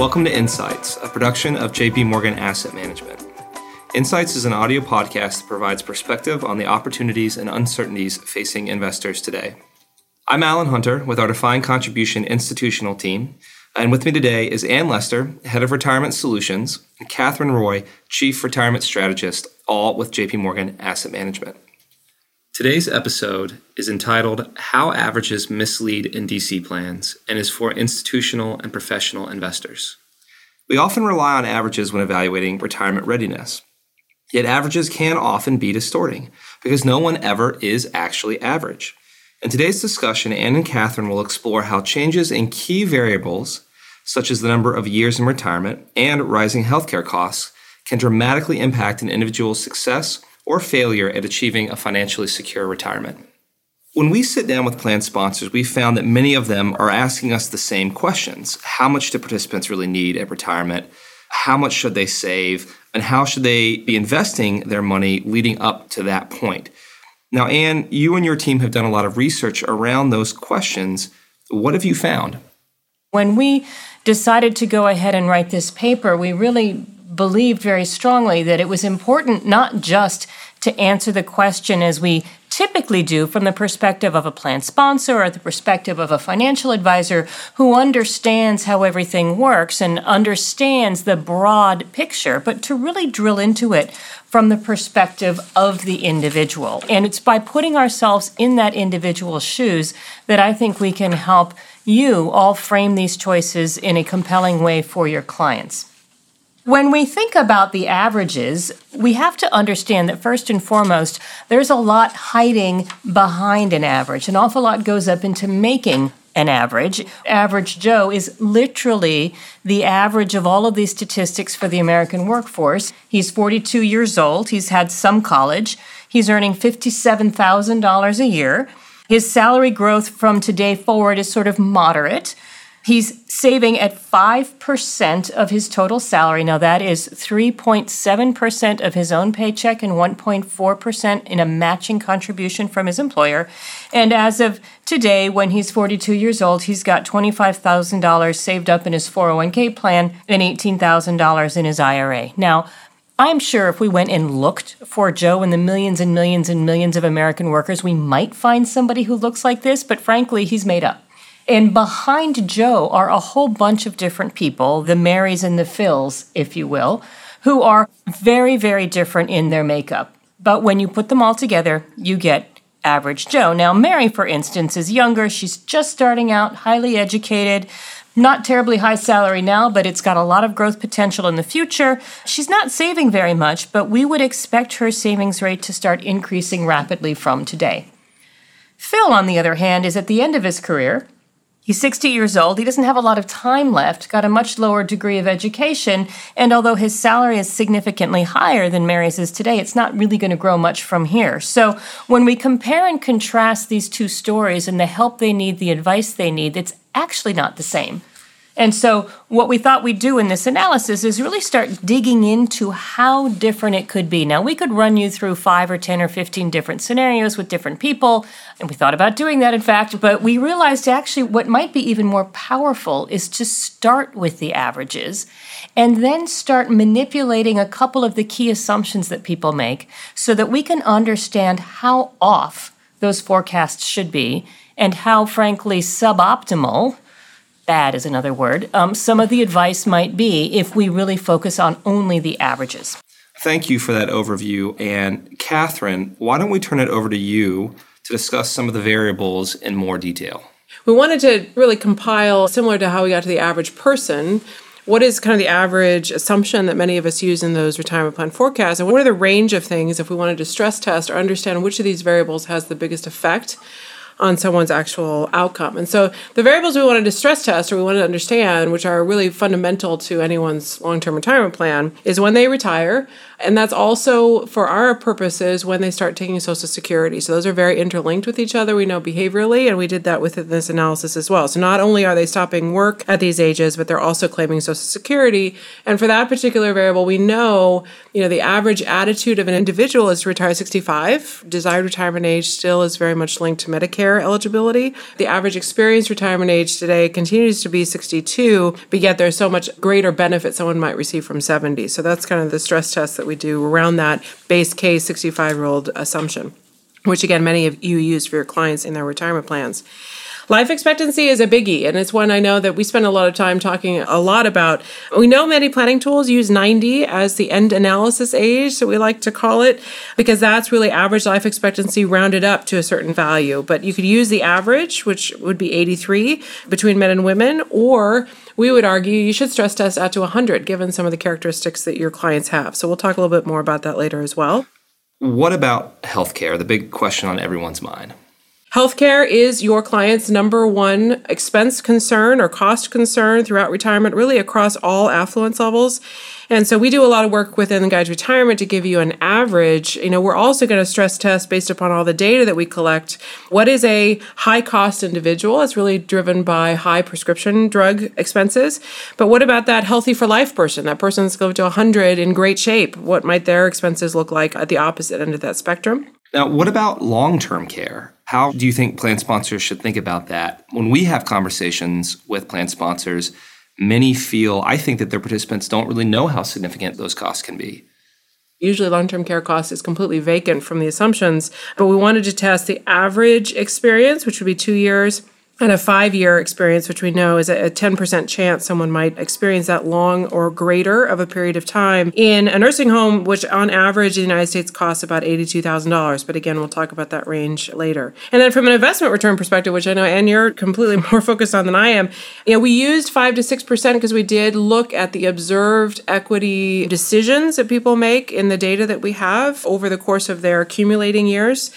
Welcome to Insights, a production of JP Morgan Asset Management. Insights is an audio podcast that provides perspective on the opportunities and uncertainties facing investors today. I'm Alan Hunter with our Defined Contribution Institutional team, and with me today is Anne Lester, Head of Retirement Solutions, and Katherine Roy, Chief Retirement Strategist, all with JP Morgan Asset Management. Today's episode is entitled How Averages Mislead in DC Plans and is for institutional and professional investors. We often rely on averages when evaluating retirement readiness. Yet averages can often be distorting because no one ever is actually average. In today's discussion, Anne and Katherine will explore how changes in key variables, such as the number of years in retirement and rising healthcare costs, can dramatically impact an individual's success or failure at achieving a financially secure retirement. When we sit down with plan sponsors, we found that many of them are asking us the same questions. How much do participants really need at retirement? How much should they save? And how should they be investing their money leading up to that point? Now, Anne, you and your team have done a lot of research around those questions. What have you found? When we decided to go ahead and write this paper, we really believed very strongly that it was important not just to answer the question as we typically do from the perspective of a plan sponsor or the perspective of a financial advisor who understands how everything works and understands the broad picture, but to really drill into it from the perspective of the individual. And it's by putting ourselves in that individual's shoes that I think we can help you all frame these choices in a compelling way for your clients. When we think about the averages, we have to understand that first and foremost, there's a lot hiding behind an average. An awful lot goes up into making an average. Average Joe is literally the average of all of these statistics for the American workforce. He's 42 years old, he's had some college, he's earning $57,000 a year. His salary growth from today forward is sort of moderate. He's saving at 5% of his total salary. Now, that is 3.7% of his own paycheck and 1.4% in a matching contribution from his employer. And as of today, when he's 42 years old, he's got $25,000 saved up in his 401k plan and $18,000 in his IRA. Now, I'm sure if we went and looked for Joe and the millions and millions and millions of American workers, we might find somebody who looks like this, but frankly, he's made up. And behind Joe are a whole bunch of different people, the Marys and the Phils, if you will, who are very, very different in their makeup. But when you put them all together, you get average Joe. Now, Mary, for instance, is younger. She's just starting out, highly educated, not terribly high salary now, but it's got a lot of growth potential in the future. She's not saving very much, but we would expect her savings rate to start increasing rapidly from today. Phil, on the other hand, is at the end of his career. He's 60 years old. He doesn't have a lot of time left, got a much lower degree of education, and although his salary is significantly higher than Mary's is today, it's not really going to grow much from here. So when we compare and contrast these two stories and the help they need, the advice they need, it's actually not the same. And so, what we thought we'd do in this analysis is really start digging into how different it could be. Now, we could run you through five or 10 or 15 different scenarios with different people, and we thought about doing that, in fact, but we realized actually what might be even more powerful is to start with the averages and then start manipulating a couple of the key assumptions that people make so that we can understand how off those forecasts should be and how, frankly, suboptimal bad is another word, um, some of the advice might be if we really focus on only the averages. Thank you for that overview. And Katherine, why don't we turn it over to you to discuss some of the variables in more detail? We wanted to really compile, similar to how we got to the average person, what is kind of the average assumption that many of us use in those retirement plan forecasts? And what are the range of things if we wanted to stress test or understand which of these variables has the biggest effect on someone's actual outcome. And so the variables we wanted to stress test or we wanted to understand, which are really fundamental to anyone's long term retirement plan, is when they retire. And that's also for our purposes when they start taking Social Security. So those are very interlinked with each other, we know behaviorally, and we did that within this analysis as well. So not only are they stopping work at these ages, but they're also claiming Social Security. And for that particular variable, we know, you know, the average attitude of an individual is to retire 65. Desired retirement age still is very much linked to Medicare eligibility. The average experienced retirement age today continues to be 62, but yet there's so much greater benefit someone might receive from 70. So that's kind of the stress test that we do around that base case 65 year old assumption, which again, many of you use for your clients in their retirement plans. Life expectancy is a biggie, and it's one I know that we spend a lot of time talking a lot about. We know many planning tools use 90 as the end analysis age, so we like to call it, because that's really average life expectancy rounded up to a certain value. But you could use the average, which would be 83 between men and women, or we would argue you should stress test out to 100 given some of the characteristics that your clients have. So we'll talk a little bit more about that later as well. What about healthcare? The big question on everyone's mind. Healthcare is your client's number one expense concern or cost concern throughout retirement, really across all affluence levels. And so we do a lot of work within the Guide to Retirement to give you an average. You know, we're also going to stress test based upon all the data that we collect. What is a high cost individual? It's really driven by high prescription drug expenses. But what about that healthy for life person? That person that's going to 100 in great shape. What might their expenses look like at the opposite end of that spectrum? Now, what about long term care? How do you think plan sponsors should think about that? When we have conversations with plan sponsors, many feel, I think, that their participants don't really know how significant those costs can be. Usually, long term care cost is completely vacant from the assumptions, but we wanted to test the average experience, which would be two years, and a five year experience, which we know is a 10% chance someone might experience that long or greater of a period of time in a nursing home, which on average in the United States costs about $82,000. But again, we'll talk about that range later. And then from an investment return perspective, which I know, and you're completely more focused on than I am, you know, we used 5 to 6% because we did look at the observed equity decisions that people make in the data that we have over the course of their accumulating years.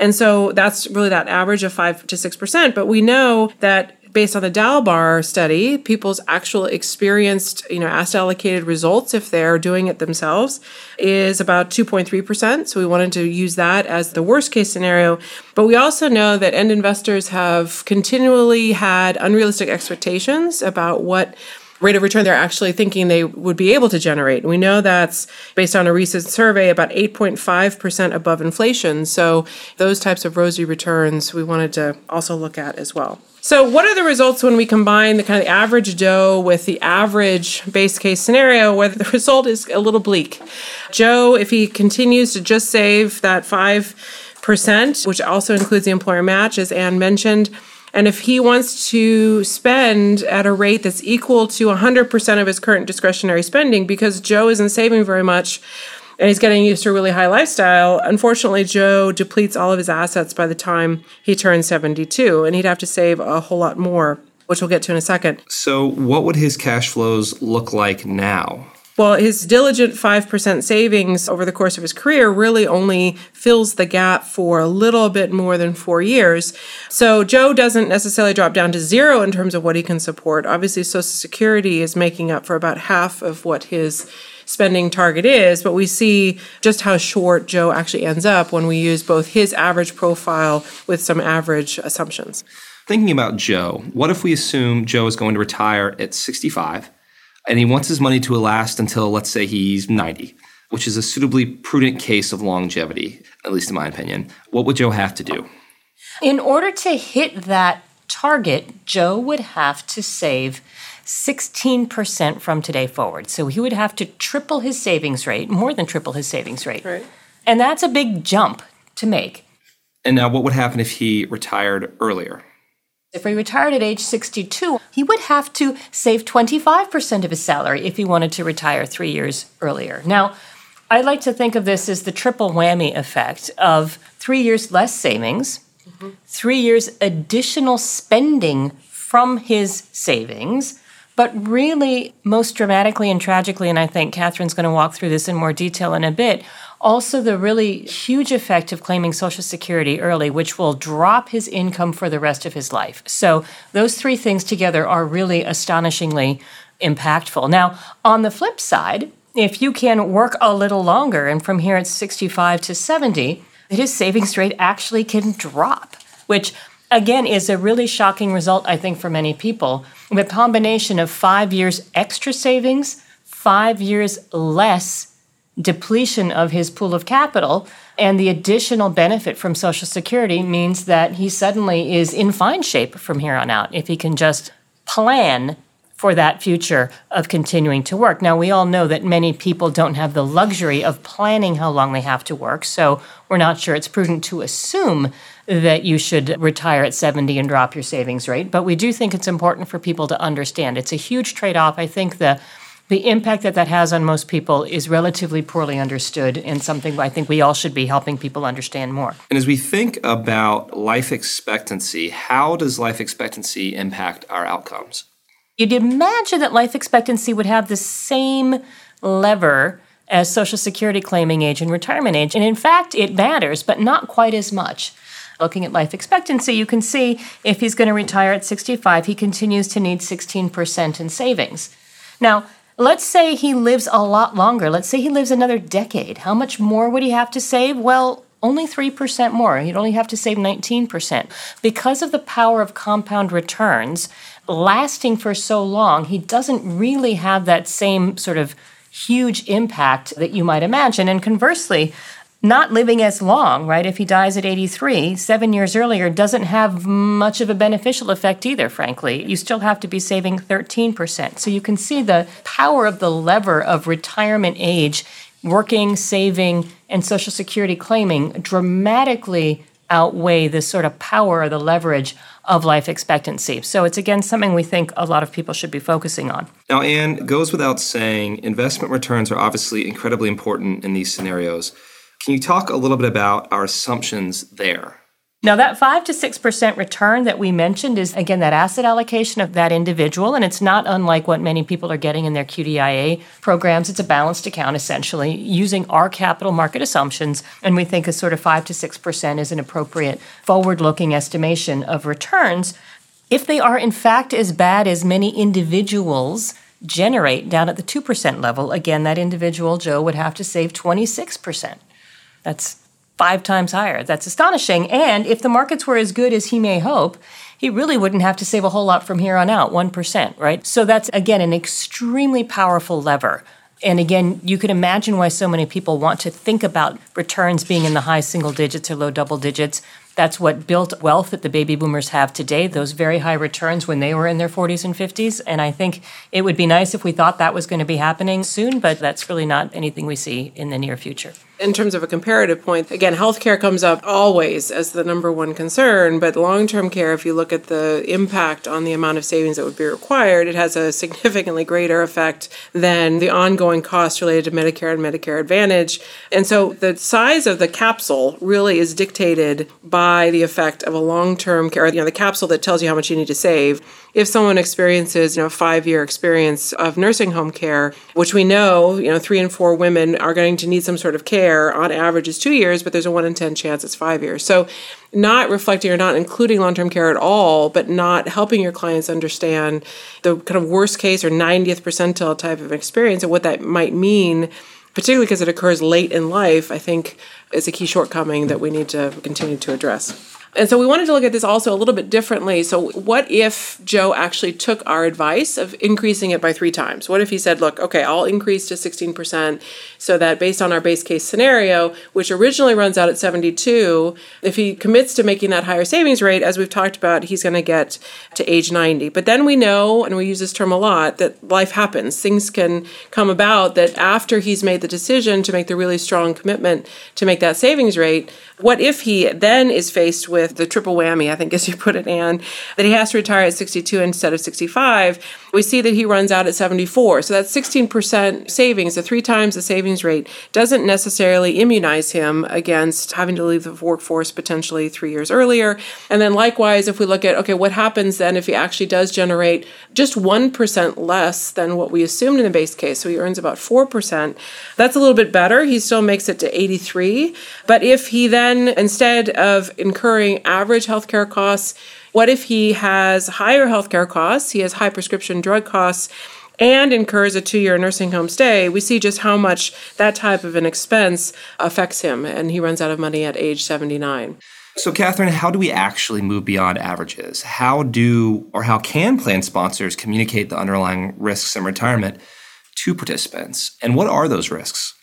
And so that's really that average of 5 to 6%. But we know that based on the Dalbar study, people's actual experienced, you know, asset allocated results, if they're doing it themselves, is about 2.3%. So we wanted to use that as the worst case scenario. But we also know that end investors have continually had unrealistic expectations about what rate of return they're actually thinking they would be able to generate. We know that's based on a recent survey about 8.5% above inflation. So those types of rosy returns we wanted to also look at as well. So, what are the results when we combine the kind of average Joe with the average base case scenario where the result is a little bleak? Joe, if he continues to just save that 5%, which also includes the employer match, as Anne mentioned, and if he wants to spend at a rate that's equal to 100% of his current discretionary spending, because Joe isn't saving very much and he's getting used to a really high lifestyle, unfortunately, Joe depletes all of his assets by the time he turns 72, and he'd have to save a whole lot more, which we'll get to in a second. So, what would his cash flows look like now? Well, his diligent 5% savings over the course of his career really only fills the gap for a little bit more than four years. So Joe doesn't necessarily drop down to zero in terms of what he can support. Obviously, Social Security is making up for about half of what his spending target is, but we see just how short Joe actually ends up when we use both his average profile with some average assumptions. Thinking about Joe, what if we assume Joe is going to retire at 65? And he wants his money to last until, let's say, he's 90, which is a suitably prudent case of longevity, at least in my opinion. What would Joe have to do? In order to hit that target, Joe would have to save 16% from today forward. So he would have to triple his savings rate, more than triple his savings rate. Right. And that's a big jump to make. And now, what would happen if he retired earlier? If he retired at age 62, he would have to save 25% of his salary if he wanted to retire three years earlier. Now, I like to think of this as the triple whammy effect of three years less savings, mm-hmm. three years additional spending from his savings, but really, most dramatically and tragically, and I think Katherine's going to walk through this in more detail in a bit, also, the really huge effect of claiming Social Security early, which will drop his income for the rest of his life. So, those three things together are really astonishingly impactful. Now, on the flip side, if you can work a little longer, and from here it's 65 to 70, his savings rate actually can drop, which again is a really shocking result, I think, for many people. The combination of five years extra savings, five years less depletion of his pool of capital And the additional benefit from Social Security means that he suddenly is in fine shape from here on out if he can just plan for that future of continuing to work. Now, we all know that many people don't have the luxury of planning how long they have to work, so we're not sure it's prudent to assume that you should retire at 70 and drop your savings rate. But we do think it's important for people to understand. It's a huge trade off. I think the the impact that that has on most people is relatively poorly understood and something I think we all should be helping people understand more. And as we think about life expectancy, how does life expectancy impact our outcomes? You'd imagine that life expectancy would have the same lever as Social Security claiming age and retirement age. And in fact, it matters, but not quite as much. Looking at life expectancy, you can see if he's going to retire at 65, he continues to need 16% in savings. Now, Let's say he lives a lot longer. Let's say he lives another decade. How much more would he have to save? Well, only 3% more. He'd only have to save 19%. Because of the power of compound returns lasting for so long, he doesn't really have that same sort of huge impact that you might imagine. And conversely, not living as long, right? If he dies at 83, seven years earlier, doesn't have much of a beneficial effect either, frankly. You still have to be saving 13%. So you can see the power of the lever of retirement age, working, saving, and Social Security claiming dramatically outweigh the sort of power or the leverage of life expectancy. So it's again something we think a lot of people should be focusing on. Now, Anne, goes without saying, investment returns are obviously incredibly important in these scenarios. Can you talk a little bit about our assumptions there? Now, that 5 to 6% return that we mentioned is, again, that asset allocation of that individual. And it's not unlike what many people are getting in their QDIA programs. It's a balanced account, essentially, using our capital market assumptions. And we think a sort of 5 to 6% is an appropriate forward looking estimation of returns. If they are, in fact, as bad as many individuals generate down at the 2% level, again, that individual, Joe, would have to save 26%. That's five times higher. That's astonishing. And if the markets were as good as he may hope, he really wouldn't have to save a whole lot from here on out, 1%, right? So that's, again, an extremely powerful lever. And again, you can imagine why so many people want to think about returns being in the high single digits or low double digits. That's what built wealth that the baby boomers have today, those very high returns when they were in their 40s and 50s. And I think it would be nice if we thought that was going to be happening soon, but that's really not anything we see in the near future in terms of a comparative point, again, healthcare comes up always as the number one concern, but long term care, if you look at the impact on the amount of savings that would be required, it has a significantly greater effect than the ongoing costs related to Medicare and Medicare Advantage. And so the size of the capsule really is dictated by the effect of a long term care, you know, the capsule that tells you how much you need to save if someone experiences, you know, five-year experience of nursing home care, which we know, you know, three and four women are going to need some sort of care on average is two years, but there's a one in 10 chance it's five years. So not reflecting or not including long-term care at all, but not helping your clients understand the kind of worst case or 90th percentile type of experience and what that might mean, particularly because it occurs late in life, I think is a key shortcoming that we need to continue to address. And so we wanted to look at this also a little bit differently. So, what if Joe actually took our advice of increasing it by three times? What if he said, look, okay, I'll increase to 16% so that based on our base case scenario, which originally runs out at 72, if he commits to making that higher savings rate, as we've talked about, he's going to get to age 90. But then we know, and we use this term a lot, that life happens. Things can come about that after he's made the decision to make the really strong commitment to make that savings rate, what if he then is faced with the triple whammy, I think as you put it, Anne, that he has to retire at 62 instead of 65? We see that he runs out at 74. So that's 16% savings, the three times the savings rate, doesn't necessarily immunize him against having to leave the workforce potentially three years earlier. And then likewise, if we look at, okay, what happens then if he actually does generate just 1% less than what we assumed in the base case? So he earns about 4%. That's a little bit better. He still makes it to 83. But if he then instead of incurring average healthcare costs, what if he has higher healthcare costs? He has high prescription drug costs and incurs a two year nursing home stay, we see just how much that type of an expense affects him, and he runs out of money at age 79. So, Katherine, how do we actually move beyond averages? How do or how can plan sponsors communicate the underlying risks in retirement to participants? And what are those risks?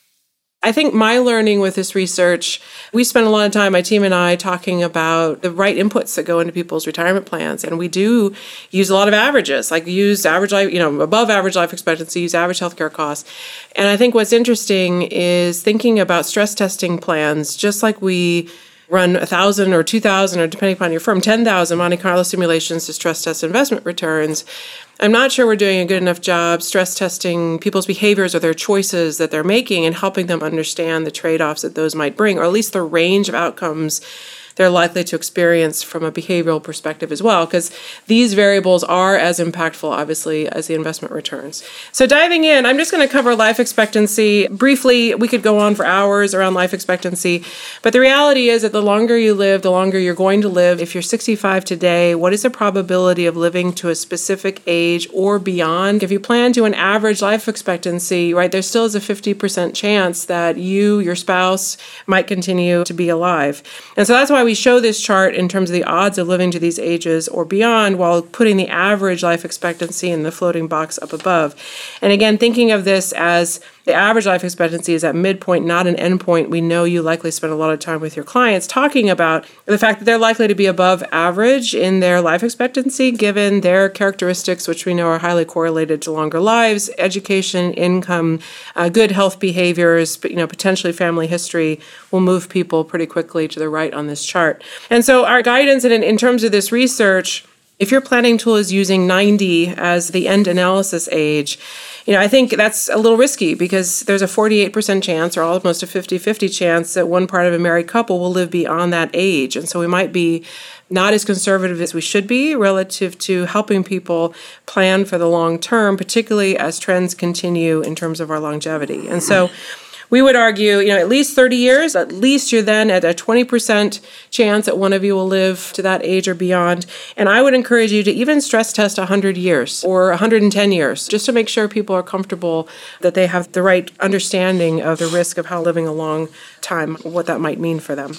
I think my learning with this research, we spend a lot of time, my team and I, talking about the right inputs that go into people's retirement plans. And we do use a lot of averages, like use average life, you know, above average life expectancy, use average healthcare costs. And I think what's interesting is thinking about stress testing plans, just like we run a thousand or two thousand or depending upon your firm, ten thousand Monte Carlo simulations to stress test investment returns. I'm not sure we're doing a good enough job stress testing people's behaviors or their choices that they're making and helping them understand the trade-offs that those might bring, or at least the range of outcomes they're likely to experience from a behavioral perspective as well, because these variables are as impactful, obviously, as the investment returns. So, diving in, I'm just going to cover life expectancy. Briefly, we could go on for hours around life expectancy, but the reality is that the longer you live, the longer you're going to live. If you're 65 today, what is the probability of living to a specific age or beyond? If you plan to an average life expectancy, right, there still is a 50% chance that you, your spouse, might continue to be alive. And so that's why we show this chart in terms of the odds of living to these ages or beyond while putting the average life expectancy in the floating box up above. And again, thinking of this as the average life expectancy is at midpoint, not an endpoint. We know you likely spend a lot of time with your clients talking about the fact that they're likely to be above average in their life expectancy given their characteristics, which we know are highly correlated to longer lives, education, income, uh, good health behaviors, but you know potentially family history will move people pretty quickly to the right on this chart. And so our guidance in, in terms of this research if your planning tool is using 90 as the end analysis age, you know, I think that's a little risky because there's a 48% chance or almost a 50 50 chance that one part of a married couple will live beyond that age. And so we might be not as conservative as we should be relative to helping people plan for the long term, particularly as trends continue in terms of our longevity. And so, we would argue, you know, at least 30 years, at least you're then at a 20% chance that one of you will live to that age or beyond. And I would encourage you to even stress test 100 years or 110 years, just to make sure people are comfortable that they have the right understanding of the risk of how living a long time, what that might mean for them.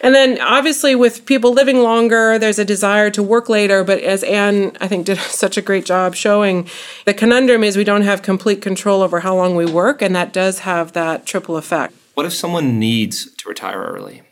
And then obviously with people living longer, there's a desire to work later, but as Anne I think did such a great job showing, the conundrum is we don't have complete control over how long we work and that does have that triple effect. What if someone needs to retire early?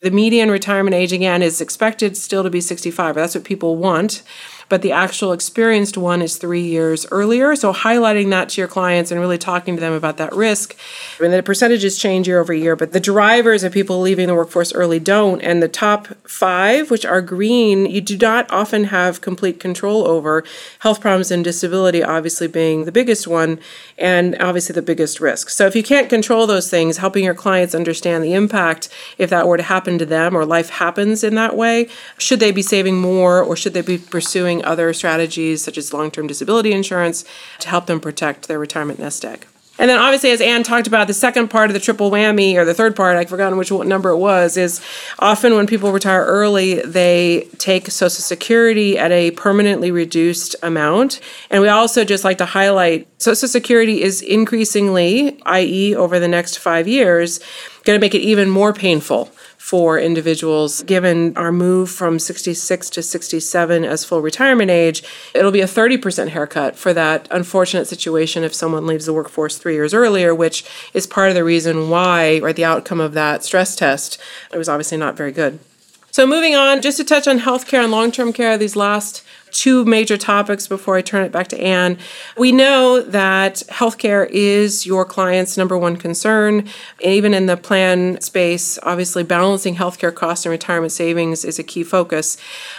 The median retirement age again is expected still to be 65. That's what people want but the actual experienced one is three years earlier. So highlighting that to your clients and really talking to them about that risk. I mean, the percentages change year over year, but the drivers of people leaving the workforce early don't. And the top five, which are green, you do not often have complete control over. Health problems and disability, obviously, being the biggest one, and obviously the biggest risk. So if you can't control those things, helping your clients understand the impact if that were to happen to them or life happens in that way, should they be saving more or should they be pursuing other strategies such as long term disability insurance to help them protect their retirement nest egg. And then obviously, as Anne talked about, the second part of the triple whammy, or the third part, I've forgotten which number it was, is often when people retire early, they take Social Security at a permanently reduced amount. And we also just like to highlight Social Security is increasingly, i.e., over the next five years, going to make it even more painful for individuals. Given our move from 66 to 67 as full retirement age, it'll be a 30% haircut for that unfortunate situation if someone leaves the workforce three years earlier, which is part of the reason why, right, the outcome of that stress test, it was obviously not very good. So, moving on, just to touch on healthcare and long term care, these last two major topics before I turn it back to Anne. We know that healthcare is your client's number one concern. Even in the plan space, obviously, balancing healthcare costs and retirement savings is a key focus.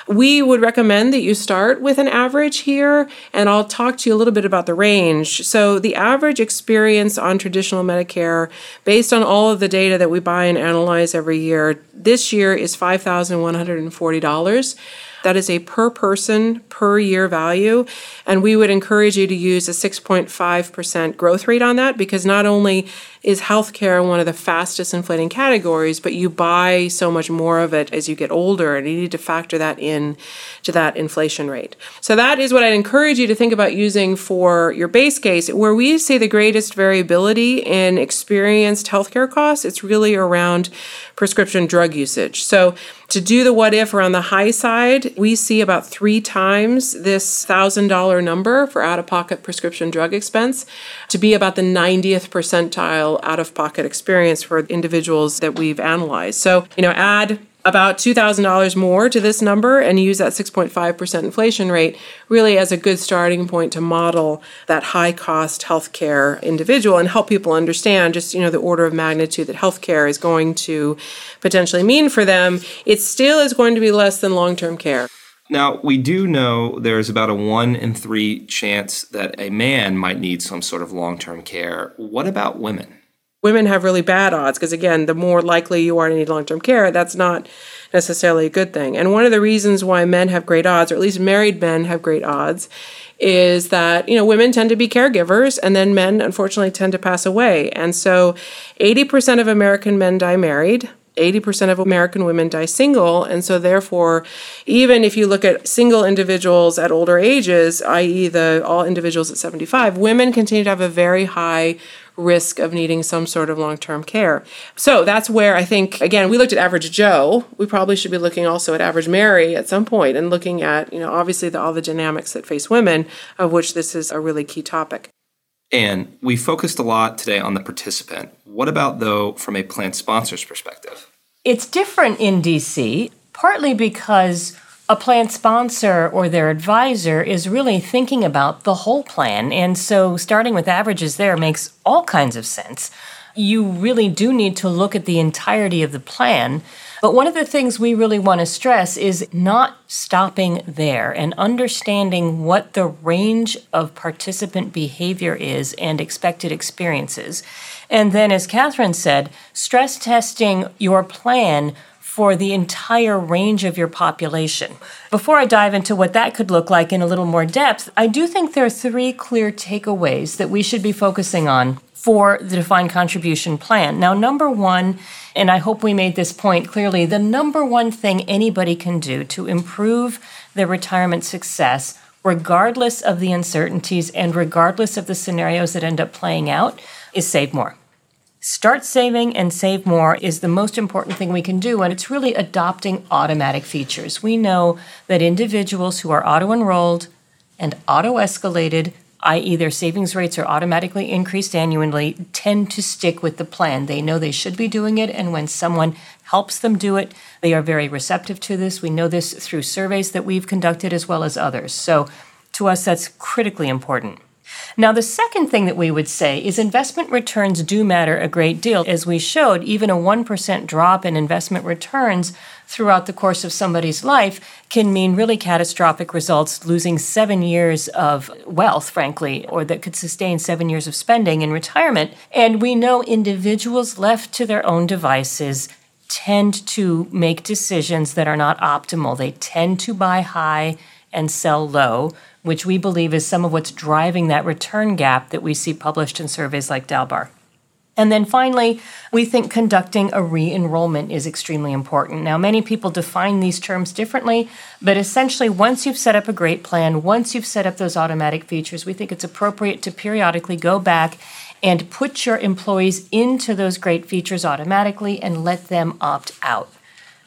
We would recommend that you start with an average here, and I'll talk to you a little bit about the range. So, the average experience on traditional Medicare, based on all of the data that we buy and analyze every year, this year is $5,140. That is a per person per year value. And we would encourage you to use a 6.5% growth rate on that because not only is healthcare one of the fastest inflating categories, but you buy so much more of it as you get older, and you need to factor that in to that inflation rate. So that is what I'd encourage you to think about using for your base case. Where we see the greatest variability in experienced healthcare costs, it's really around prescription drug usage. So To do the what if around the high side, we see about three times this $1,000 number for out of pocket prescription drug expense to be about the 90th percentile out of pocket experience for individuals that we've analyzed. So, you know, add about $2,000 more to this number and use that 6.5% inflation rate really as a good starting point to model that high cost healthcare individual and help people understand just you know the order of magnitude that healthcare is going to potentially mean for them it still is going to be less than long-term care now, we do know there's about a one in three chance that a man might need some sort of long term care. What about women? Women have really bad odds because again the more likely you are to need long-term care that's not necessarily a good thing and one of the reasons why men have great odds or at least married men have great odds is that you know women tend to be caregivers and then men unfortunately tend to pass away and so 80% of american men die married 80% of American women die single. And so, therefore, even if you look at single individuals at older ages, i.e., the all individuals at 75, women continue to have a very high risk of needing some sort of long term care. So that's where I think, again, we looked at average Joe. We probably should be looking also at average Mary at some point and looking at, you know, obviously the, all the dynamics that face women, of which this is a really key topic. And we focused a lot today on the participant. What about, though, from a plan sponsor's perspective? It's different in DC, partly because a plan sponsor or their advisor is really thinking about the whole plan. And so starting with averages there makes all kinds of sense. You really do need to look at the entirety of the plan. But one of the things we really want to stress is not stopping there and understanding what the range of participant behavior is and expected experiences. And then, as Katherine said, stress testing your plan for the entire range of your population. Before I dive into what that could look like in a little more depth, I do think there are three clear takeaways that we should be focusing on for the defined contribution plan. Now, number one, and I hope we made this point clearly, the number one thing anybody can do to improve their retirement success, regardless of the uncertainties and regardless of the scenarios that end up playing out, is save more. Start saving and save more is the most important thing we can do, and it's really adopting automatic features. We know that individuals who are auto enrolled and auto escalated, i.e., their savings rates are automatically increased annually, tend to stick with the plan. They know they should be doing it, and when someone helps them do it, they are very receptive to this. We know this through surveys that we've conducted as well as others. So, to us, that's critically important. Now, the second thing that we would say is investment returns do matter a great deal. As we showed, even a 1% drop in investment returns throughout the course of somebody's life can mean really catastrophic results, losing seven years of wealth, frankly, or that could sustain seven years of spending in retirement. And we know individuals left to their own devices tend to make decisions that are not optimal. They tend to buy high and sell low which we believe is some of what's driving that return gap that we see published in surveys like Dalbar. And then finally, we think conducting a re enrollment is extremely important. Now, many people define these terms differently, but essentially, once you've set up a great plan, once you've set up those automatic features, we think it's appropriate to periodically go back and put your employees into those great features automatically and let them opt out.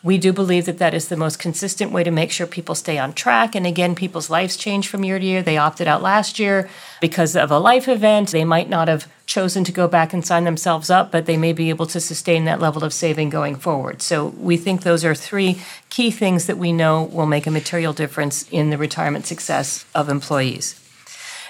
We do believe that that is the most consistent way to make sure people stay on track. And again, people's lives change from year to year. They opted out last year because of a life event. They might not have chosen to go back and sign themselves up, but they may be able to sustain that level of saving going forward. So we think those are three key things that we know will make a material difference in the retirement success of employees.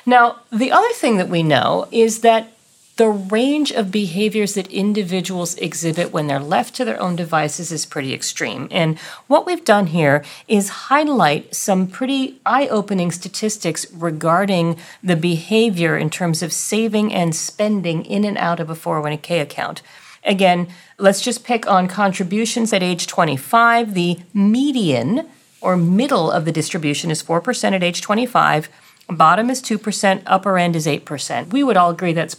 Now, the other thing that we know is that the range of behaviors that individuals exhibit when they're left to their own devices is pretty extreme. And what we've done here is highlight some pretty eye opening statistics regarding the behavior in terms of saving and spending in and out of a 401k account. Again, let's just pick on contributions at age 25. The median or middle of the distribution is 4% at age 25. Bottom is 2%, upper end is 8%. We would all agree that's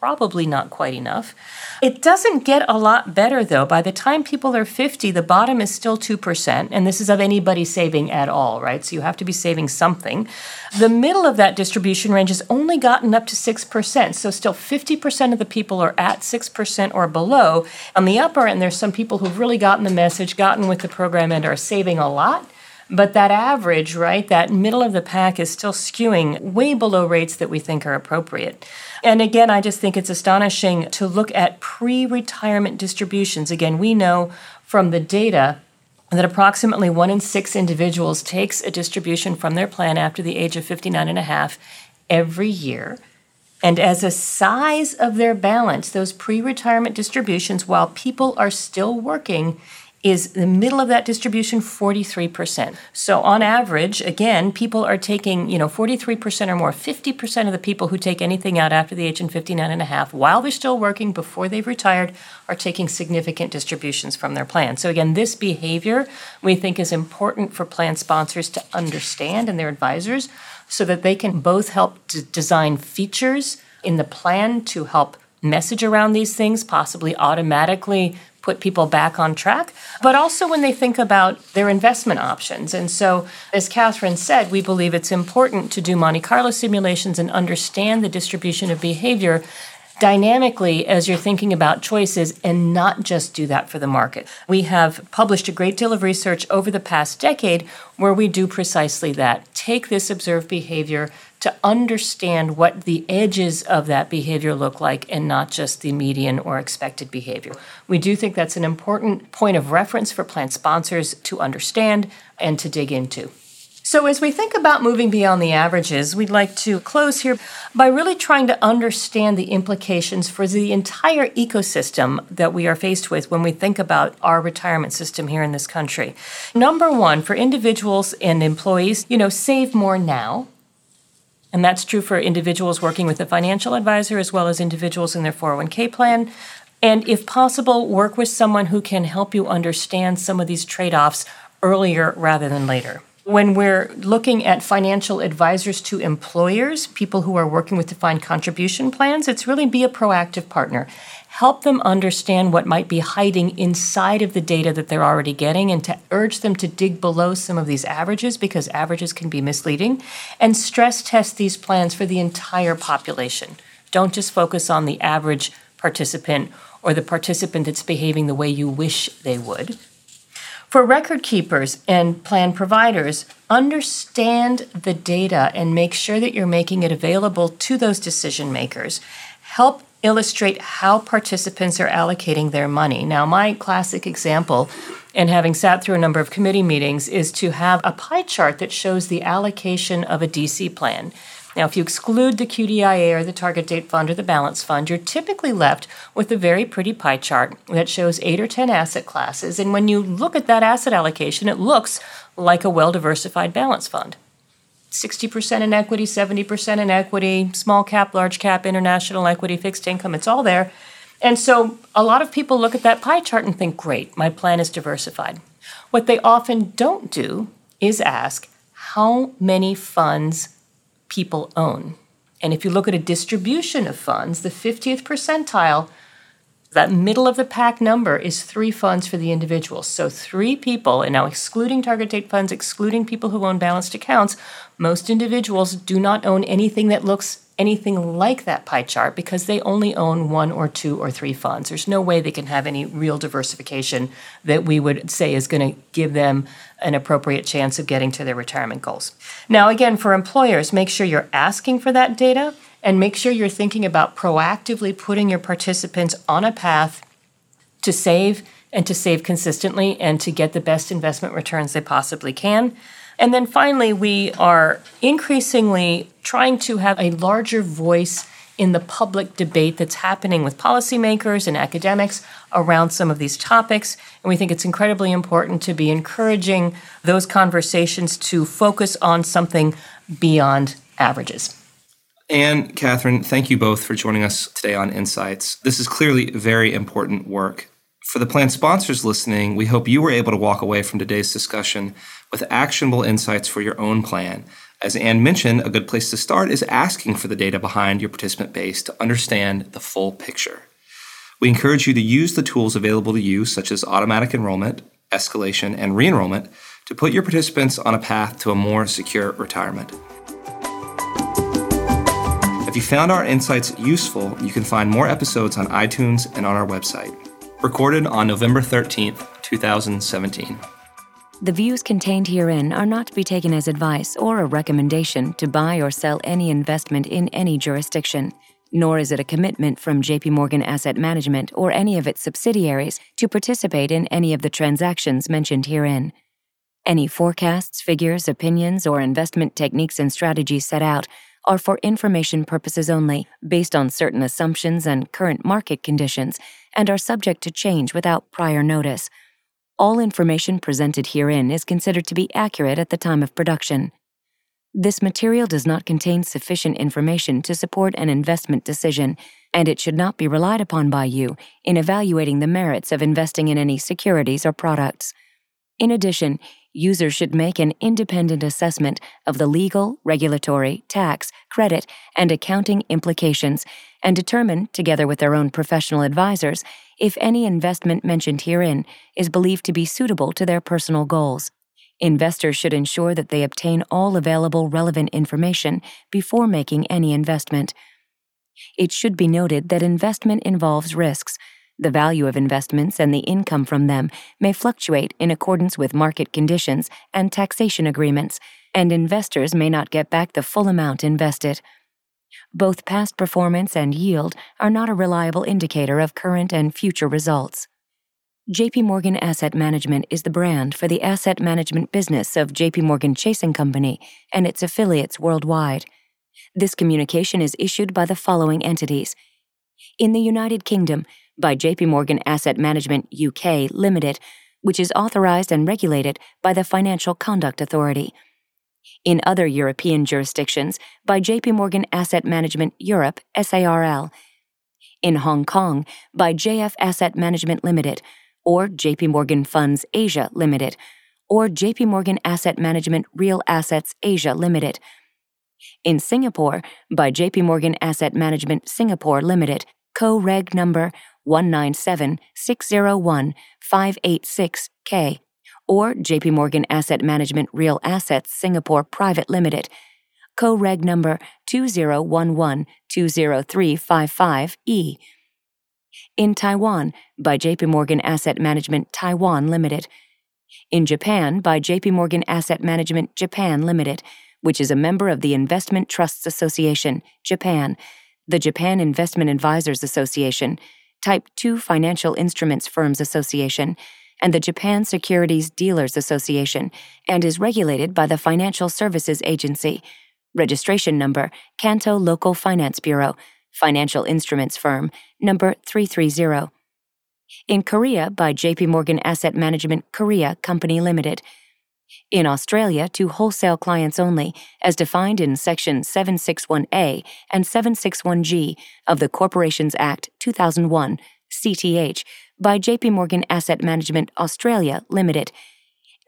probably not quite enough. It doesn't get a lot better though. By the time people are 50, the bottom is still 2%, and this is of anybody saving at all, right? So you have to be saving something. The middle of that distribution range has only gotten up to 6%, so still 50% of the people are at 6% or below. On the upper end, there's some people who've really gotten the message, gotten with the program, and are saving a lot. But that average, right, that middle of the pack is still skewing way below rates that we think are appropriate. And again, I just think it's astonishing to look at pre retirement distributions. Again, we know from the data that approximately one in six individuals takes a distribution from their plan after the age of 59 and a half every year. And as a size of their balance, those pre retirement distributions, while people are still working, is the middle of that distribution 43%. So on average, again, people are taking, you know, 43% or more, 50% of the people who take anything out after the age of 59 and a half while they're still working before they've retired are taking significant distributions from their plan. So again, this behavior we think is important for plan sponsors to understand and their advisors so that they can both help to design features in the plan to help message around these things, possibly automatically put people back on track, but also when they think about their investment options. And so, as Katherine said, we believe it's important to do Monte Carlo simulations and understand the distribution of behavior dynamically as you're thinking about choices and not just do that for the market. We have published a great deal of research over the past decade where we do precisely that. Take this observed behavior, to understand what the edges of that behavior look like and not just the median or expected behavior. We do think that's an important point of reference for plan sponsors to understand and to dig into. So, as we think about moving beyond the averages, we'd like to close here by really trying to understand the implications for the entire ecosystem that we are faced with when we think about our retirement system here in this country. Number one, for individuals and employees, you know, save more now and that's true for individuals working with a financial advisor as well as individuals in their 401k plan. And if possible, work with someone who can help you understand some of these trade offs earlier rather than later. When we're looking at financial advisors to employers, people who are working with defined contribution plans, it's really be a proactive partner help them understand what might be hiding inside of the data that they're already getting and to urge them to dig below some of these averages because averages can be misleading and stress test these plans for the entire population. Don't just focus on the average participant or the participant that's behaving the way you wish they would. For record keepers and plan providers, understand the data and make sure that you're making it available to those decision makers. Help illustrate how participants are allocating their money. Now, my classic example, and having sat through a number of committee meetings, is to have a pie chart that shows the allocation of a DC plan. Now, if you exclude the QDIA or the target date fund or the balance fund, you're typically left with a very pretty pie chart that shows eight or 10 asset classes. And when you look at that asset allocation, it looks like a well diversified balance fund. 60% in equity, 70% in equity, small cap, large cap, international equity, fixed income, it's all there. And so a lot of people look at that pie chart and think, great, my plan is diversified. What they often don't do is ask how many funds people own. And if you look at a distribution of funds, the 50th percentile that middle of the pack number is three funds for the individual. So three people, and now excluding target date funds, excluding people who own balanced accounts, most individuals do not own anything that looks anything like that pie chart because they only own one or two or three funds. There's no way they can have any real diversification that we would say is going to give them an appropriate chance of getting to their retirement goals. Now, again, for employers, make sure you're asking for that data and make sure you're thinking about proactively putting your participants on a path to save and to save consistently and to get the best investment returns they possibly can. And then finally, we are increasingly trying to have a larger voice in the public debate that's happening with policymakers and academics around some of these topics. And we think it's incredibly important to be encouraging those conversations to focus on something beyond averages. And Katherine, thank you both for joining us today on Insights. This is clearly very important work. For the plan sponsors listening, we hope you were able to walk away from today's discussion with actionable insights for your own plan. As Anne mentioned, a good place to start is asking for the data behind your participant base to understand the full picture. We encourage you to use the tools available to you, such as automatic enrollment, escalation, and re enrollment, to put your participants on a path to a more secure retirement. If you found our insights useful, you can find more episodes on iTunes and on our website. Recorded on November 13th, 2017. The views contained herein are not to be taken as advice or a recommendation to buy or sell any investment in any jurisdiction nor is it a commitment from JP Morgan Asset Management or any of its subsidiaries to participate in any of the transactions mentioned herein. Any forecasts, figures, opinions, or investment techniques and strategies set out are for information purposes only, based on certain assumptions and current market conditions, and are subject to change without prior notice. All information presented herein is considered to be accurate at the time of production. This material does not contain sufficient information to support an investment decision, and it should not be relied upon by you in evaluating the merits of investing in any securities or products. In addition, users should make an independent assessment of the legal, regulatory, tax, credit, and accounting implications and determine, together with their own professional advisors, if any investment mentioned herein is believed to be suitable to their personal goals. Investors should ensure that they obtain all available relevant information before making any investment. It should be noted that investment involves risks. The value of investments and the income from them may fluctuate in accordance with market conditions and taxation agreements, and investors may not get back the full amount invested. Both past performance and yield are not a reliable indicator of current and future results. JP Morgan Asset Management is the brand for the asset management business of JP Morgan Chase & Company and its affiliates worldwide. This communication is issued by the following entities. In the United Kingdom, by JP Morgan Asset Management UK Limited, which is authorized and regulated by the Financial Conduct Authority. In other European jurisdictions, by JP Morgan Asset Management Europe SARL. In Hong Kong, by JF Asset Management Limited, or JP Morgan Funds Asia Limited, or JP Morgan Asset Management Real Assets Asia Limited. In Singapore, by JP Morgan Asset Management Singapore Limited, co reg number 197601586K, or JP Morgan Asset Management Real Assets Singapore Private Limited, co reg number 2011-20355E in Taiwan by JP Morgan Asset Management Taiwan Limited, in Japan by JP Morgan Asset Management Japan Limited, which is a member of the Investment Trusts Association, Japan, the Japan Investment Advisors Association, Type 2 Financial Instruments Firms Association, and the Japan Securities Dealers Association, and is regulated by the Financial Services Agency. Registration number Kanto Local Finance Bureau, financial instruments firm, number 330. In Korea by JP Morgan Asset Management Korea Company Limited. In Australia to wholesale clients only, as defined in Section 761A and 761G of the Corporations Act 2001, CTH, by JP Morgan Asset Management Australia Limited.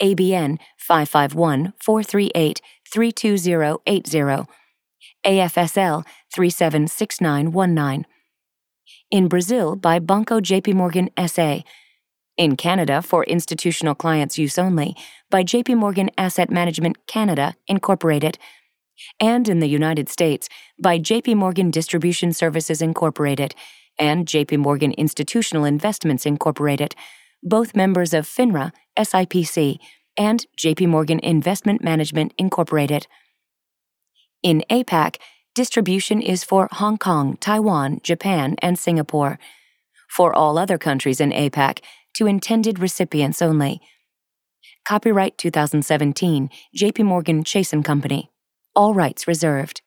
ABN 551 438 32080. AFSL 376919. In Brazil by Banco JP Morgan SA. In Canada for institutional clients use only by JP Morgan Asset Management Canada Incorporated. And in the United States by JP Morgan Distribution Services Incorporated and JP Morgan Institutional Investments Incorporated, both members of FINRA, SIPC, and JP Morgan Investment Management Incorporated. In APAC, distribution is for Hong Kong, Taiwan, Japan, and Singapore. For all other countries in APAC, to intended recipients only. Copyright 2017, JP Morgan Chase & Company. All rights reserved.